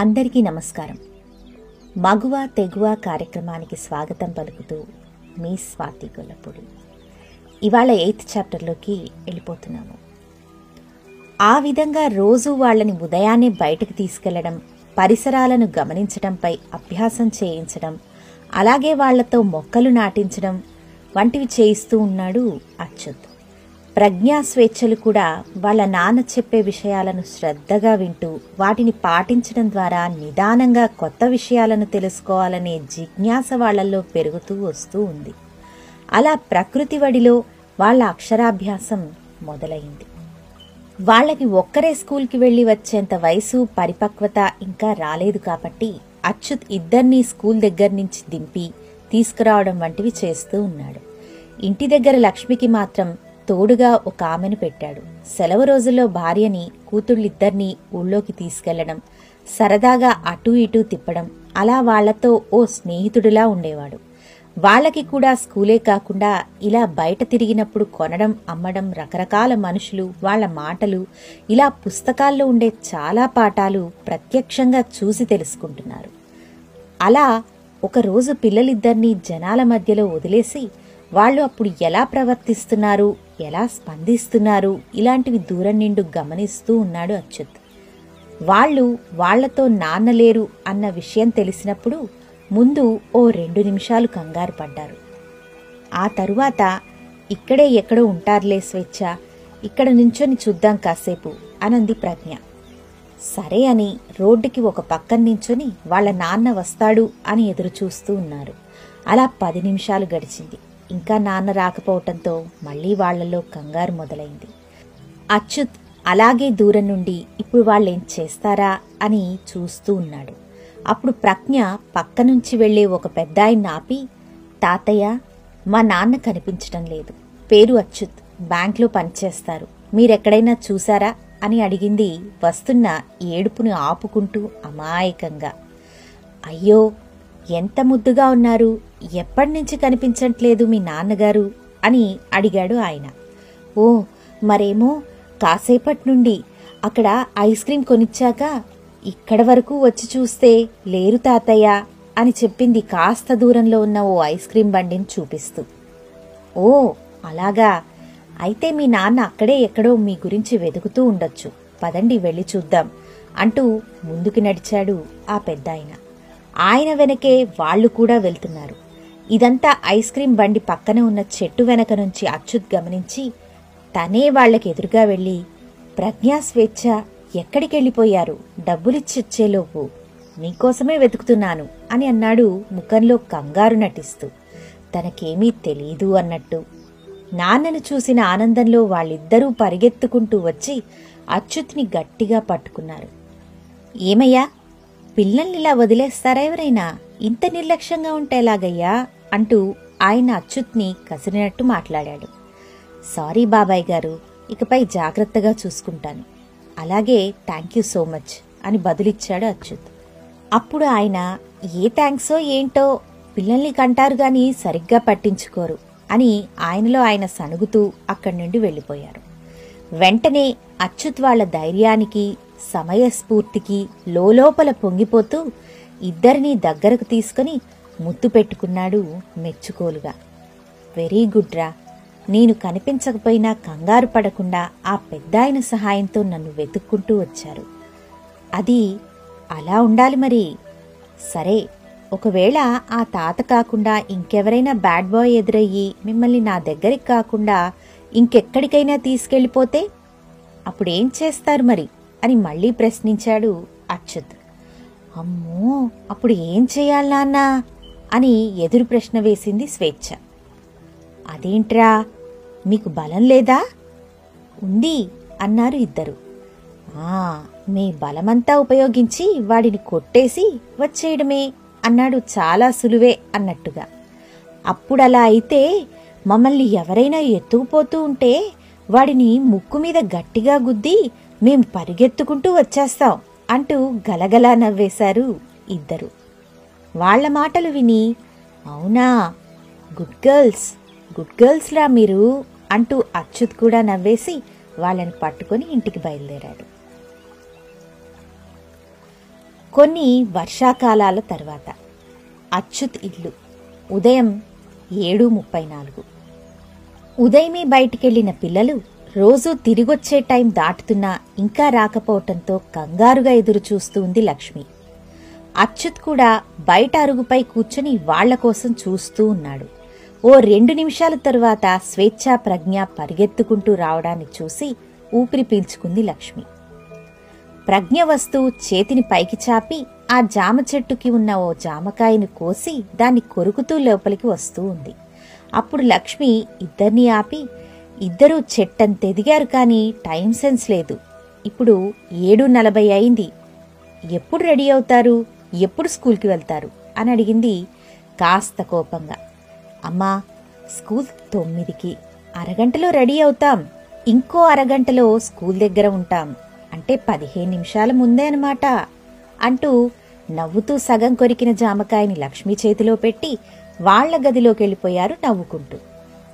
అందరికీ నమస్కారం. మగువ తెగువ కార్యక్రమానికి స్వాగతం పలుకుతూ మీ స్వాతి గొల్లపూడి. ఇవాళ ఎయిత్ చాప్టర్లోకి వెళ్ళిపోతున్నాము. ఆ విధంగా రోజు వాళ్ళని ఉదయాన్నే బయటకు తీసుకెళ్ళడం పరిసరాలను గమనించడంపై అభ్యాసం చేయించడం అలాగే వాళ్ళతో మొక్కలు నాటించడం వంటివి చేయిస్తూ ఉన్నాడు అచ్యుత్. ప్రజ్ఞా స్వేచ్ఛలు కూడా వాళ్ళ నాన్న చెప్పే విషయాలను శ్రద్ధగా వింటూ వాటిని పాటించడం ద్వారా నిదానంగా కొత్త విషయాలను తెలుసుకోవాలనే జిజ్ఞాస వాళ్ళల్లో పెరుగుతూ వస్తూ ఉంది. అలా ప్రకృతి వడిలో వాళ్ళ అక్షరాభ్యాసం మొదలైంది. వాళ్ళకి ఒక్కరే స్కూల్కి వెళ్ళి వచ్చేంత వయసు పరిపక్వత ఇంకా రాలేదు కాబట్టి అచ్యుత్ ఇద్దరినీ స్కూల్ దగ్గర నుంచి దింపి తీసుకురావడం వంటివి చేస్తూ ఉన్నాడు. ఇంటి దగ్గర లక్ష్మికి మాత్రం తోడుగా ఒక ఆమెను పెట్టాడు. సెలవు రోజుల్లో భార్యని కూతుళ్ళిద్దరినీ ఊళ్ళోకి తీసుకెళ్ళడం సరదాగా అటూ ఇటూ తిప్పడం అలా వాళ్ళతో ఓ స్నేహితుడిలా ఉండేవాడు. వాళ్ళకి కూడా స్కూలే కాకుండా ఇలా బయట తిరిగినప్పుడు కొనడం అమ్మడం రకరకాల మనుషులు వాళ్ళ మాటలు ఇలా పుస్తకాల్లో ఉండే చాలా పాఠాలు ప్రత్యక్షంగా చూసి తెలుసుకుంటున్నారు. అలా ఒకరోజు పిల్లలిద్దరినీ జనాల మధ్యలో వదిలేసి వాళ్ళు అప్పుడు ఎలా ప్రవర్తిస్తున్నారు ఎలా స్పందిస్తున్నారు? ఇలాంటివి దూరం నిండు గమనిస్తూ ఉన్నాడు అచ్యుత్. వాళ్ళు వాళ్ళతో నాన్న లేరు అన్న విషయం తెలిసినప్పుడు ముందు ఓ రెండు నిమిషాలు కంగారు పడ్డారు. ఆ తరువాత ఇక్కడే ఎక్కడో ఉంటారులే స్వేచ్ఛ ఇక్కడ నుంచొని చూద్దాం కాసేపు అనంది ప్రజ్ఞ. సరే అని రోడ్డుకి ఒక పక్కన నించొని వాళ్ళ నాన్న వస్తాడు అని ఎదురు చూస్తూ ఉన్నారు. అలా పది నిమిషాలు గడిచింది. ఇంకా నాన్న రాకపోవటంతో మళ్ళీ వాళ్ళలో కంగారు మొదలైంది. అచ్యుత్ అలాగే దూరం నుండి ఇప్పుడు వాళ్ళేం చేస్తారా అని చూస్తూ ఉన్నాడు. అప్పుడు ప్రజ్ఞ పక్క నుంచి వెళ్ళే ఒక పెద్దాయన్ని ఆపి తాతయ్య మా నాన్న కనిపించటం లేదు. పేరు అచ్యుత్. బ్యాంక్లో పనిచేస్తారు. మీరెక్కడైనా చూసారా? అని అడిగింది వస్తున్న ఏడుపుని ఆపుకుంటూ అమాయకంగా. అయ్యో ఎంత ముద్దుగా ఉన్నారు. ఎప్పటినుంచి కనిపించట్లేదు మీ నాన్నగారు? అని అడిగాడు ఆయన. ఓ మరేమో కాసేపటి నుండి. అక్కడ ఐస్ క్రీం కొనిచ్చాక ఇక్కడ వరకు వచ్చి చూస్తే లేరు తాతయ్య అని చెప్పింది కాస్త దూరంలో ఉన్న ఓ ఐస్ క్రీం బండిని చూపిస్తూ. ఓ అలాగా. అయితే మీ నాన్న అక్కడే ఎక్కడో మీ గురించి వెతుకుతూ ఉండొచ్చు. పదండి వెళ్ళి చూద్దాం అంటూ ముందుకు నడిచాడు ఆ పెద్దాయన. ఆయన వెనకే వాళ్ళు కూడా వెళ్తున్నారు. ఇదంతా ఐస్ క్రీం బండి పక్కనే ఉన్న చెట్టు వెనక నుంచి అచ్యుత్ గమనించి తనే వాళ్ళకి ఎదురుగా వెళ్ళి ప్రజ్ఞా స్వేచ్ఛ ఎక్కడికెళ్ళిపోయారు డబ్బులిచ్చిచ్చేలోపు నీకోసమే వెతుకుతున్నాను అని అన్నాడు ముఖంలో కంగారు నటిస్తూ. తనకేమీ తెలీదు అన్నట్టు. నాన్నను చూసిన ఆనందంలో వాళ్ళిద్దరూ పరిగెత్తుకుంటూ వచ్చి అచ్యుత్ని గట్టిగా పట్టుకున్నారు. ఏమయ్యా? పిల్లల్ని ఇలా వదిలేస్తారా ఎవరైనా? ఇంత నిర్లక్ష్యంగా ఉంటేలాగయ్యా? అంటూ ఆయన అచ్యుత్ని కసిరినట్టు మాట్లాడాడు. సారీ బాబాయ్ గారు ఇకపై జాగ్రత్తగా చూసుకుంటాను. అలాగే థ్యాంక్ యూ సో మచ్ అని బదులిచ్చాడు అచ్యుత్. అప్పుడు ఆయన ఏ థ్యాంక్సో ఏంటో పిల్లల్ని కంటారు గాని సరిగ్గా పట్టించుకోరు అని ఆయనలో ఆయన సణుగుతూ అక్కడి నుండి వెళ్ళిపోయారు. వెంటనే అచ్యుత్ వాళ్ళ ధైర్యానికి సమయస్ఫూర్తికి లోలోపల పొంగిపోతూ ఇద్దరినీ దగ్గరకు తీసుకుని ముద్దు పెట్టుకున్నాడు మెచ్చుకోలుగా. వెరీ గుడ్ రా. నేను కనిపించకపోయినా కంగారు పడకుండా ఆ పెద్దాయన సహాయంతో నన్ను వెతుక్కుంటూ వచ్చారు. అది అలా ఉండాలి మరి. సరే ఒకవేళ ఆ తాత కాకుండా ఇంకెవరైనా బ్యాడ్ బాయ్ ఎదురయ్యి మిమ్మల్ని నా దగ్గరికి కాకుండా ఇంకెక్కడికైనా తీసుకెళ్ళిపోతే అప్పుడేం చేస్తారు మరి? అని మళ్ళీ ప్రశ్నించాడు అచ్యుత్. అమ్మో అప్పుడు ఏం చేయాలి నాన్నా? అని ఎదురు ప్రశ్న వేసింది స్వేచ్ఛ. అదేంట్రా మీకు బలం లేదా? ఉంది అన్నారు ఇద్దరు. ఆ మీ బలమంతా ఉపయోగించి వాడిని కొట్టేసి వచ్చేయడమే అన్నాడు చాలా సులువే అన్నట్టుగా. అప్పుడలా అయితే మమ్మల్ని ఎవరైనా ఎత్తుకుపోతూ ఉంటే వాడిని ముక్కు మీద గట్టిగా గుద్ది మేం పరిగెత్తుకుంటూ వచ్చేస్తాం అంటూ గలగలా నవ్వేశారు ఇద్దరు. వాళ్ళ మాటలు విని అవునా? గుడ్ గర్ల్స్ గుడ్ గర్ల్స్లా మీరు అంటూ అచ్యుత్ కూడా నవ్వేసి వాళ్ళని పట్టుకొని ఇంటికి బయలుదేరాడు. కొన్ని వర్షాకాలాల తర్వాత అచ్యుత్ ఇల్లు ఉదయం ఏడు ముప్పై నాలుగు. ఉదయమే బయటికెళ్ళిన పిల్లలు రోజూ తిరిగొచ్చే టైం దాటుతున్నా ఇంకా రాకపోవటంతో కంగారుగా ఎదురు చూస్తూ ఉంది లక్ష్మి. అచ్యుత్ కూడా బయట అరుగుపై కూర్చుని వాళ్ళ కోసం చూస్తూ ఉన్నాడు. ఓ రెండు నిమిషాల తరువాత స్వేచ్ఛా ప్రజ్ఞ పరిగెత్తుకుంటూ రావడాన్ని చూసి ఊపిరి పీల్చుకుంది లక్ష్మి. ప్రజ్ఞ వస్తూ చేతిని పైకి చాపి ఆ జామ చెట్టుకి ఉన్న ఓ జామకాయను కోసి దాన్ని కొరుకుతూ లోపలికి వస్తూ ఉంది. అప్పుడు లక్ష్మి ఇద్దరిని ఆపి ఇద్దరూ చెట్టంతెదిగారు కానీ టైం సెన్స్ లేదు. ఇప్పుడు ఏడు నలభై అయింది. ఎప్పుడు రెడీ అవుతారు? ఎప్పుడు స్కూల్కి వెళ్తారు? అని అడిగింది కాస్త కోపంగా. అమ్మా స్కూల్ తొమ్మిదికి. అరగంటలో రెడీ అవుతాం. ఇంకో అరగంటలో స్కూల్ దగ్గర ఉంటాం. అంటే పదిహేను నిమిషాల ముందే అనమాట అంటూ నవ్వుతూ సగం కొరికిన జామకాయని లక్ష్మి చేతిలో పెట్టి వాళ్ళ గదిలోకి వెళ్ళిపోయారు నవ్వుకుంటూ.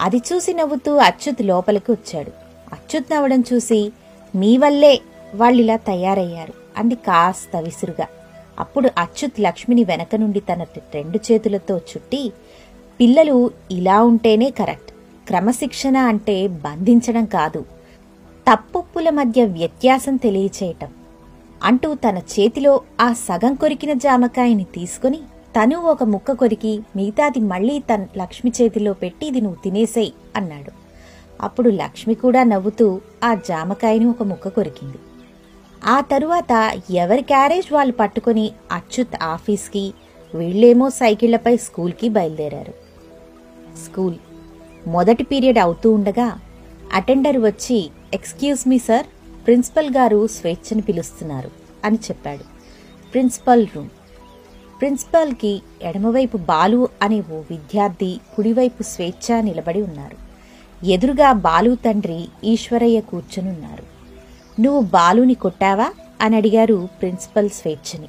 అది చూసి నవ్వుతూ అచ్యుత్ లోపలికి వచ్చాడు. అచ్యుత్ నవ్వడం చూసి మీ వల్లే వాళ్ళిలా తయారయ్యారు అంది కాస్త విసురుగా. అప్పుడు అచ్యుత్ లక్ష్మిని వెనక నుండి తన రెండు చేతులతో చుట్టి పిల్లలు ఇలా ఉంటేనే కరెక్ట్. క్రమశిక్షణ అంటే బంధించడం కాదు. తప్పొప్పుల మధ్య వ్యత్యాసం తెలియచేయటం అంటూ తన చేతిలో ఆ సగం కొరికిన జామకాయని తీసుకుని తను ఒక ముక్క కొరికి మిగతాది మళ్ళీ తన లక్ష్మి చేతిలో పెట్టి ఇది నువ్వు తినేసేయ్ అన్నాడు. అప్పుడు లక్ష్మి కూడా నవ్వుతూ ఆ జామకాయని ఒక ముక్క కొరికింది. ఆ తరువాత ఎవరి క్యారేజ్ వాళ్ళు పట్టుకుని అచ్యుత్ ఆఫీస్కి వీళ్ళేమో సైకిళ్ళపై స్కూల్కి బయలుదేరారు. స్కూల్ మొదటి పీరియడ్ అవుతూ ఉండగా అటెండర్ వచ్చి ఎక్స్క్యూజ్ మీ సార్ ప్రిన్సిపల్ గారు స్వేచ్ఛని పిలుస్తున్నారు అని చెప్పాడు. ప్రిన్సిపల్ రూమ్ ప్రిన్సిపాల్కి ఎడమవైపు బాలు అనే ఓ విద్యార్థి కుడివైపు స్వేచ్ఛ నిలబడి ఉన్నారు. ఎదురుగా బాలు తండ్రి ఈశ్వరయ్య కూర్చునున్నారు. నువ్వు బాలుని కొట్టావా? అని అడిగారు ప్రిన్సిపల్ స్వేచ్ఛని.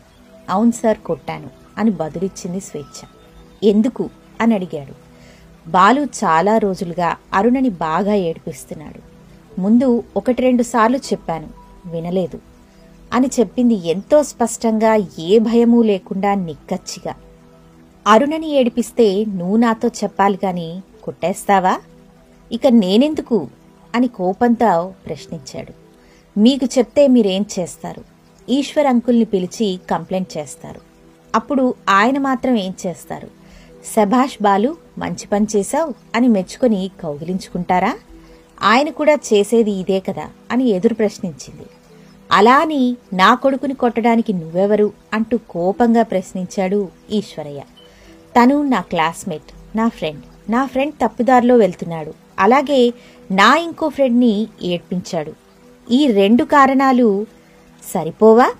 అవును సార్ కొట్టాను అని బదులిచ్చింది స్వేచ్ఛ. ఎందుకు? అని అడిగాడు. బాలు చాలా రోజులుగా అరుణని బాగా ఏడిపిస్తున్నాడు. ముందు ఒకటి రెండు సార్లు చెప్పాను వినలేదు అని చెప్పింది ఎంతో స్పష్టంగా ఏ భయమూ లేకుండా నిక్కచ్చిగా అరుణని ఏడిపిస్తే నువ్వు నాతో చెప్పాలి గాని కొట్టేస్తావా? ఇక నేనెందుకు? అని కోపంతో ప్రశ్నించాడు. మీకు చెప్తే మీరేం చేస్తారు? ఈశ్వర్ అంకుల్ని పిలిచి కంప్లైంట్ చేస్తారు. అప్పుడు ఆయన మాత్రం ఏం చేస్తారు? శభాష్ బాలు మంచి పని చేశావు అని మెచ్చుకొని కౌగిలించుకుంటారా? ఆయన కూడా చేసేది ఇదే కదా అని ఎదురు ప్రశ్నించింది. అలా అని నా కొడుకుని కొట్టడానికి నువ్వెవరు అంటూ కోపంగా ప్రశ్నించాడు ఈశ్వరయ్య. తను నా క్లాస్మేట్ నా ఫ్రెండ్ నా ఫ్రెండ్ తప్పుదారిలో వెళ్తున్నాడు. అలాగే నా ఇంకో ఫ్రెండ్ని ఏడ్పించాడు. ఈ రెండు కారణాలు సరిపోవా?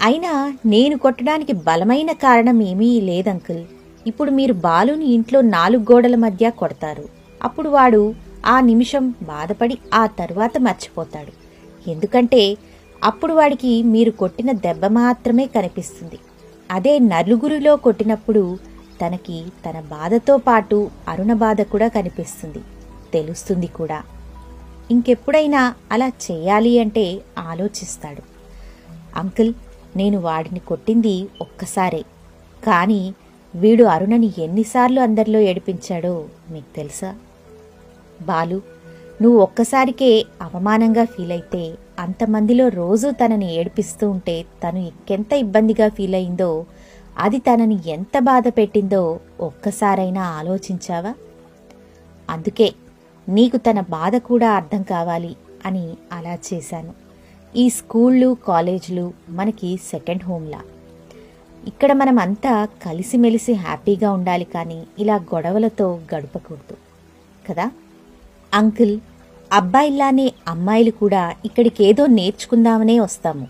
అయినా నేను కొట్టడానికి బలమైన కారణం ఏమీ లేదంకుల్ ఇప్పుడు మీరు బాలుని ఇంట్లో నాలుగు గోడల మధ్య కొడతారు. అప్పుడు వాడు ఆ నిమిషం బాధపడి ఆ తరువాత మర్చిపోతాడు. ఎందుకంటే అప్పుడు వాడికి మీరు కొట్టిన దెబ్బ మాత్రమే కనిపిస్తుంది. అదే నలుగురిలో కొట్టినప్పుడు తనకి తన బాధతో పాటు అరుణ బాధ కూడా కనిపిస్తుంది. తెలుస్తుంది కూడా. ఇంకెప్పుడైనా అలా చేయాలి అంటే ఆలోచిస్తాడు. అంకుల్ నేను వాడిని కొట్టింది ఒక్కసారే. కానీ వీడు అరుణని ఎన్నిసార్లు అందరిలో ఏడిపించాడో మీకు తెలుసా? బాలు నువ్వు ఒక్కసారికే అవమానంగా ఫీల్ అయితే అంతమందిలో రోజూ తనని ఏడిపిస్తూ ఉంటే తను ఇంకెంత ఇబ్బందిగా ఫీల్ అయిందో అది తనని ఎంత బాధ పెట్టిందో ఒక్కసారైనా ఆలోచించావా? అందుకే నీకు తన బాధ కూడా అర్థం కావాలి అని అలా చేశాను. ఈ స్కూళ్ళు కాలేజీలు మనకి సెకండ్ హోమ్లా. ఇక్కడ మనం అంతా కలిసిమెలిసి హ్యాపీగా ఉండాలి కానీ ఇలా గొడవలతో గడపకూడదు. కదా? అంకుల్ అబ్బాయిల్లానే అమ్మాయిలు కూడా ఇక్కడికేదో నేర్చుకుందామనే వస్తాము.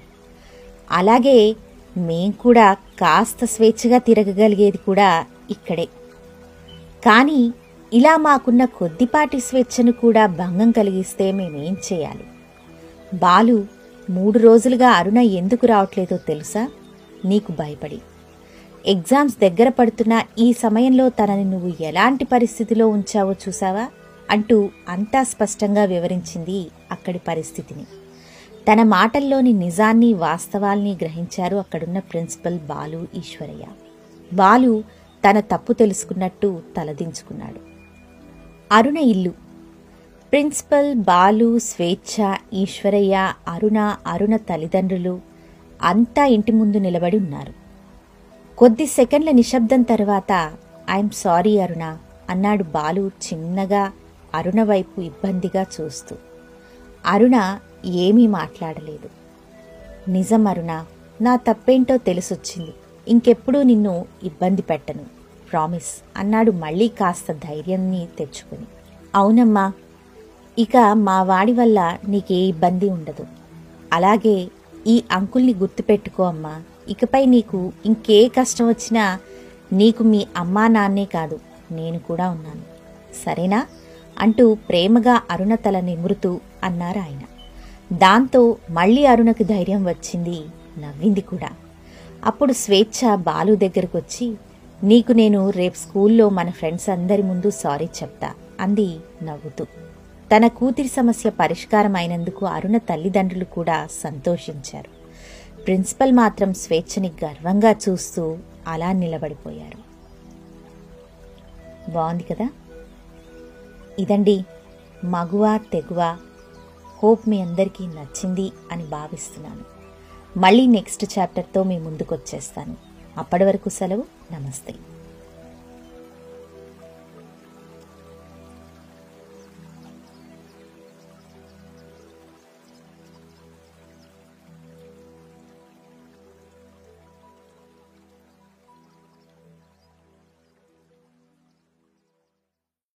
అలాగే మేం కూడా కాస్త స్వేచ్ఛగా తిరగగలిగేది కూడా ఇక్కడే. కానీ ఇలా మాకున్న కొద్దిపాటి స్వేచ్ఛను కూడా భంగం కలిగిస్తే మేమేం చేయాలి? బాలు మూడు రోజులుగా అరుణ ఎందుకు రావట్లేదో తెలుసా? నీకు భయపడి. ఎగ్జామ్స్ దగ్గర పడుతున్న ఈ సమయంలో తనని నువ్వు ఎలాంటి పరిస్థితిలో ఉంచావో చూసావా? అంటూ అంతా స్పష్టంగా వివరించింది అక్కడి పరిస్థితిని. తన మాటల్లోని నిజాన్ని వాస్తవాల్ని గ్రహించారు అక్కడున్న ప్రిన్సిపల్ బాలు ఈశ్వరయ్య. బాలు తన తప్పు తెలుసుకున్నట్టు తలదించుకున్నాడు. అరుణ ఇల్లు. ప్రిన్సిపల్ బాలు స్వేచ్ఛ ఈశ్వరయ్య అరుణ అరుణ తల్లిదండ్రులు అంతా ఇంటి ముందు నిలబడి ఉన్నారు. కొద్ది సెకండ్ల నిశ్శబ్దం తర్వాత ఐఎమ్ సారీ అరుణ అన్నాడు బాలు చిన్నగా అరుణ వైపు ఇబ్బందిగా చూస్తూ. అరుణ ఏమీ మాట్లాడలేదు. నిజం అరుణ నా తప్పేంటో తెలిసొచ్చింది. ఇంకెప్పుడూ నిన్ను ఇబ్బంది పెట్టను. ప్రామిస్ అన్నాడు మళ్ళీ కాస్త ధైర్యాన్ని తెచ్చుకుని. అవునమ్మా ఇక మా వాడి వల్ల నీకే ఇబ్బంది ఉండదు. అలాగే ఈ అంకుల్ని గుర్తుపెట్టుకో అమ్మా. ఇకపై నీకు ఇంకే కష్టం వచ్చినా నీకు మీ అమ్మా నాన్నే కాదు నేను కూడా ఉన్నాను. సరేనా? అంటూ ప్రేమగా అరుణ తల నిమురుతూ అన్నారు ఆయన. దాంతో మళ్ళీ అరుణకు ధైర్యం వచ్చింది. నవ్వింది కూడా. అప్పుడు స్వేచ్ఛ బాలు దగ్గరకొచ్చి నీకు నేను రేపు స్కూల్లో మన ఫ్రెండ్స్ అందరి ముందు సారీ చెప్తా అంది నవ్వుతూ. తన కూతురి సమస్య పరిష్కారం అయినందుకు అరుణ తల్లిదండ్రులు కూడా సంతోషించారు. ప్రిన్సిపల్ మాత్రం స్వేచ్ఛని గర్వంగా చూస్తూ అలా నిలబడిపోయారు. బాగుంది కదా? ఇదండి మగువ తెగువ. హోప్ మీ అందరికీ నచ్చింది అని భావిస్తున్నాను. మళ్ళీ నెక్స్ట్ చాప్టర్తో మీ ముందుకు వచ్చేస్తాను అప్పటి వరకు సెలవు నమస్తే.